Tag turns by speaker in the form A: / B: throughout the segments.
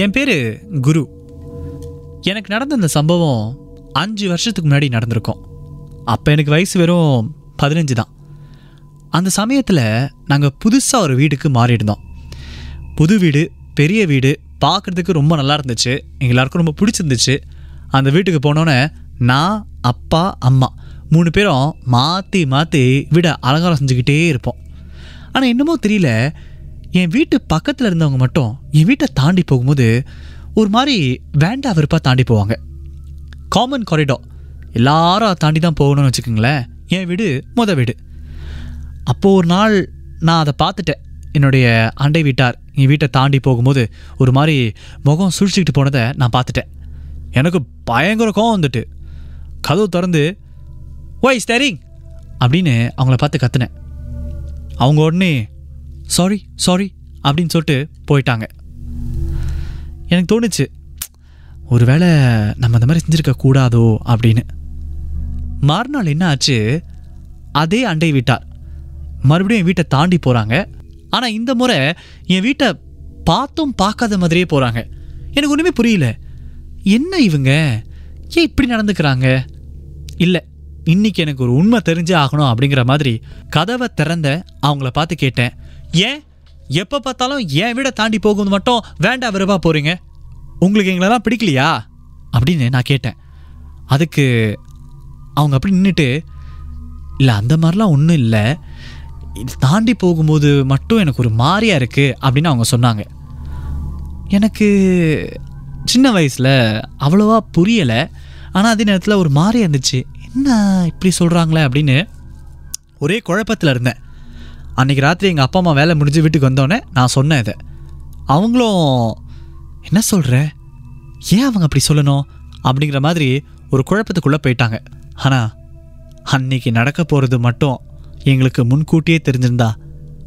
A: என் பேர் குரு. எனக்கு நடந்த இந்த சம்பவம் அஞ்சு வருஷத்துக்கு முன்னாடி நடந்திருக்கும். அப்போ எனக்கு வயசு வெறும் பதினஞ்சு தான். அந்த சமயத்தில் நாங்கள் புதுசாக ஒரு வீட்டுக்கு மாறியிருந்தோம். புது வீடு பெரிய வீடு பார்க்குறதுக்கு ரொம்ப நல்லா இருந்துச்சு. எங்க எல்லாருக்கும் ரொம்ப பிடிச்சிருந்துச்சு. அந்த வீட்டுக்கு போனோன்னே நான் அப்பா அம்மா மூணு பேரும் மாற்றி மாற்றி வீடை அலங்காரம் செஞ்சுக்கிட்டே இருப்போம். ஆனால் என்னமோ தெரியல என் வீட்டு பக்கத்தில் இருந்தவங்க மட்டும் என் வீட்டை தாண்டி போகும்போது ஒரு மாதிரி வேண்டா வெறுப்பாக தாண்டி போவாங்க. காமன் காரிடோர் எல்லாரும் அதை தாண்டி தான் போகணும்னு வச்சுக்கோங்களேன். என் வீடு முத வீடு. அப்போது ஒரு நாள் நான் அதை பார்த்துட்டேன். என்னுடைய அண்டை வீட்டார் என் வீட்டை தாண்டி போகும்போது ஒரு மாதிரி முகம் சுழிச்சிக்கிட்டு போனதை நான் பார்த்துட்டேன். எனக்கு பயங்கர கோவம் வந்துட்டு. கதவு திறந்து ஒய் ஸ்டேரிங் அப்படின்னு அவங்கள பார்த்து கத்துனேன். அவங்க உடனே சாரி சாரி அப்படின்னு சொல்லிட்டு போயிட்டாங்க. எனக்கு தோணுச்சு ஒருவேளை நம்ம அந்த மாதிரி செஞ்சுருக்க கூடாதோ அப்படின்னு. மறுநாள் என்ன ஆச்சு அதே அண்டை வீட்டார். மறுபடியும் என் வீட்டை தாண்டி போகிறாங்க ஆனால் இந்த முறை என் வீட்டை பார்த்தும் பார்க்காத மாதிரியே போகிறாங்க எனக்கு ஒன்றுமே புரியல. என்ன இவங்க? ஏன் இப்படி நடந்துக்கிறாங்க? இல்லை இன்னைக்கு எனக்கு ஒரு உண்மை தெரிஞ்சே ஆகணும் அப்படிங்கிற மாதிரி கதவை திறந்த அவங்கள பார்த்து கேட்டேன். ஏன்? எப்போ பார்த்தாலும் என் வீடை தாண்டி போகும்போது மட்டும் வேண்டாம் விருப்பா போகிறீங்க உங்களுக்கு எங்களெல்லாம் பிடிக்கலையா? அப்படின்னு நான் கேட்டேன். அதுக்கு அவங்க அப்படி நின்றுட்டு இல்லை அந்த மாதிரிலாம் ஒன்றும் இல்லை. இது தாண்டி போகும்போது மட்டும் எனக்கு ஒரு மாதிரியாக இருக்குது அப்படின்னு அவங்க சொன்னாங்க. எனக்கு சின்ன வயசில் அவ்வளோவா புரியலை. ஆனால் அதே நேரத்தில் ஒரு மாதிரியாக இருந்துச்சு. என்ன இப்படி சொல்கிறாங்களே அப்படின்னு ஒரே குழப்பத்தில் இருந்தேன். அன்றைக்கி ராத்திரி எங்கள் அப்பா அம்மா வேலை முடிஞ்சு வீட்டுக்கு வந்தோடனே நான் சொன்னேன் இதை. அவங்களும் என்ன சொல்கிற ஏன் அவங்க அப்படி சொல்லணும்? அப்படிங்கிற மாதிரி ஒரு குழப்பத்துக்குள்ளே போயிட்டாங்க. ஆனால் அன்னைக்கு நடக்க போகிறது மட்டும் எங்களுக்கு முன்கூட்டியே தெரிஞ்சிருந்தா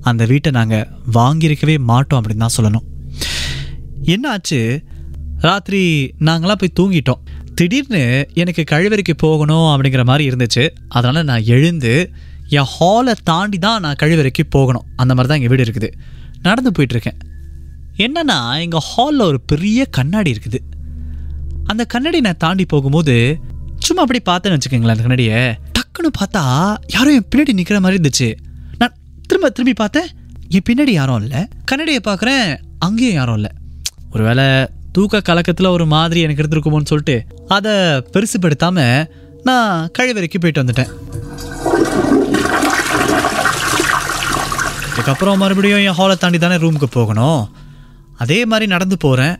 A: அந்த வீட்டை நாங்கள் வாங்கியிருக்கவே மாட்டோம் அப்படின்னு தான் சொல்லணும். என்ன ஆச்சு? ராத்திரி நாங்களாம் போய் தூங்கிட்டோம். திடீர்னு எனக்கு கழிவறைக்கு போகணும் அப்படிங்கிற மாதிரி இருந்துச்சு. அதனால் நான் எழுந்து என் ஹாலை தாண்டி தான் நான் கழிவறைக்கு போகணும். அந்த மாதிரி தான் எங்கள் வீடு இருக்குது. நடந்து போயிட்டுருக்கேன். என்னன்னா எங்கள் ஹாலில் ஒரு பெரிய கண்ணாடி இருக்குது. அந்த கண்ணாடி நான் தாண்டி போகும்போது சும்மா அப்படி பார்த்தேன்னு வச்சுக்கோங்களேன் அந்த கண்ணாடியை. டக்குன்னு பார்த்தா யாரும் என் பின்னாடி நிற்கிற மாதிரி இருந்துச்சு. நான் திரும்ப திரும்பி பார்த்தேன் என் பின்னாடி யாரும் இல்லை. கண்ணாடியை பார்க்குறேன் அங்கேயும் யாரும் இல்லை. ஒருவேளை தூக்க கலக்கத்தில் ஒரு மாதிரி எனக்கு எடுத்துருக்குமோன்னு சொல்லிட்டு அதை பெருசுப்படுத்தாமல் நான் கழிவறைக்கு போயிட்டு வந்துட்டேன். இதுக்கப்புறம் மறுபடியும் என் ஹாலை தாண்டி தானே ரூமுக்கு போகணும். அதே மாதிரி நடந்து போகிறேன்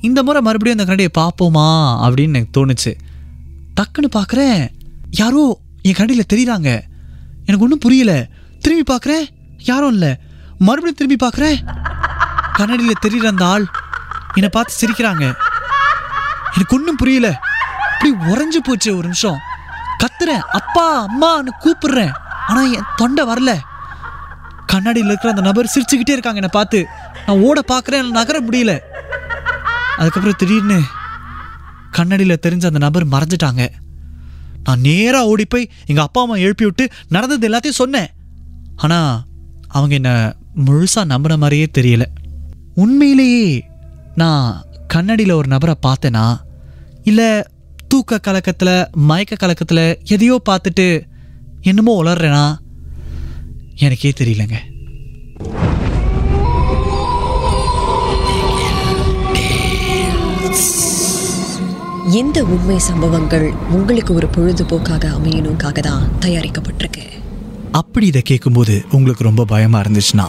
A: இந்த முறை மறுபடியும் அந்த கண்ணாடியை பார்ப்போமா அப்படின்னு எனக்கு தோணுச்சு. டக்குன்னு பார்க்குறேன் யாரோ என் கண்ணாடியில் தெரியுறாங்க. எனக்கு ஒன்றும் புரியல. திரும்பி பார்க்குறேன் யாரும் இல்லை. மறுபடியும் திரும்பி பார்க்குறேன். கண்ணாடியில் தெரியுற அந்த ஆள் என்னை பார்த்து சிரிக்கிறாங்க. எனக்கு ஒன்றும் புரியல. இப்படி உறைஞ்சு போச்சு ஒரு நிமிஷம். கத்துறேன். அப்பா அம்மான்னு கூப்பிடுறேன். ஆனால் என் தொண்டை வரல. கண்ணாடியில் இருக்கிற அந்த நபர் சிரிச்சுக்கிட்டே இருக்காங்க என்னை பார்த்து. நான் ஓட பார்க்குறேன். நகர முடியல. அதுக்கப்புறம் திடீர்னு கண்ணாடியில் தெரிஞ்ச அந்த நபர் மறைஞ்சிட்டாங்க. நான் நேராக ஓடி போய் எங்கள் அப்பா அம்மா எழுப்பி விட்டு நடந்தது எல்லாத்தையும் சொன்னேன். ஆனால் அவங்க என்னை முழுசாக நம்பின மாதிரியே தெரியல. உண்மையிலேயே நான் கண்ணாடியில் ஒரு நபரை பார்த்தேனா? இல்லை தூக்க கலக்கத்தில் மயக்க கலக்கத்தில் எதையோ பார்த்துட்டு என்னமோ உளர்றேனா எனக்கே தெரியலங்க.
B: இந்த உண்மை சம்பவங்கள் உங்களுக்கு ஒரு பொழுதுபோக்காக அமையணுக்காக தான் தயாரிக்கப்பட்டிருக்கு.
A: அப்படி இதை கேட்கும்போது உங்களுக்கு ரொம்ப பயமாக இருந்துச்சுன்னா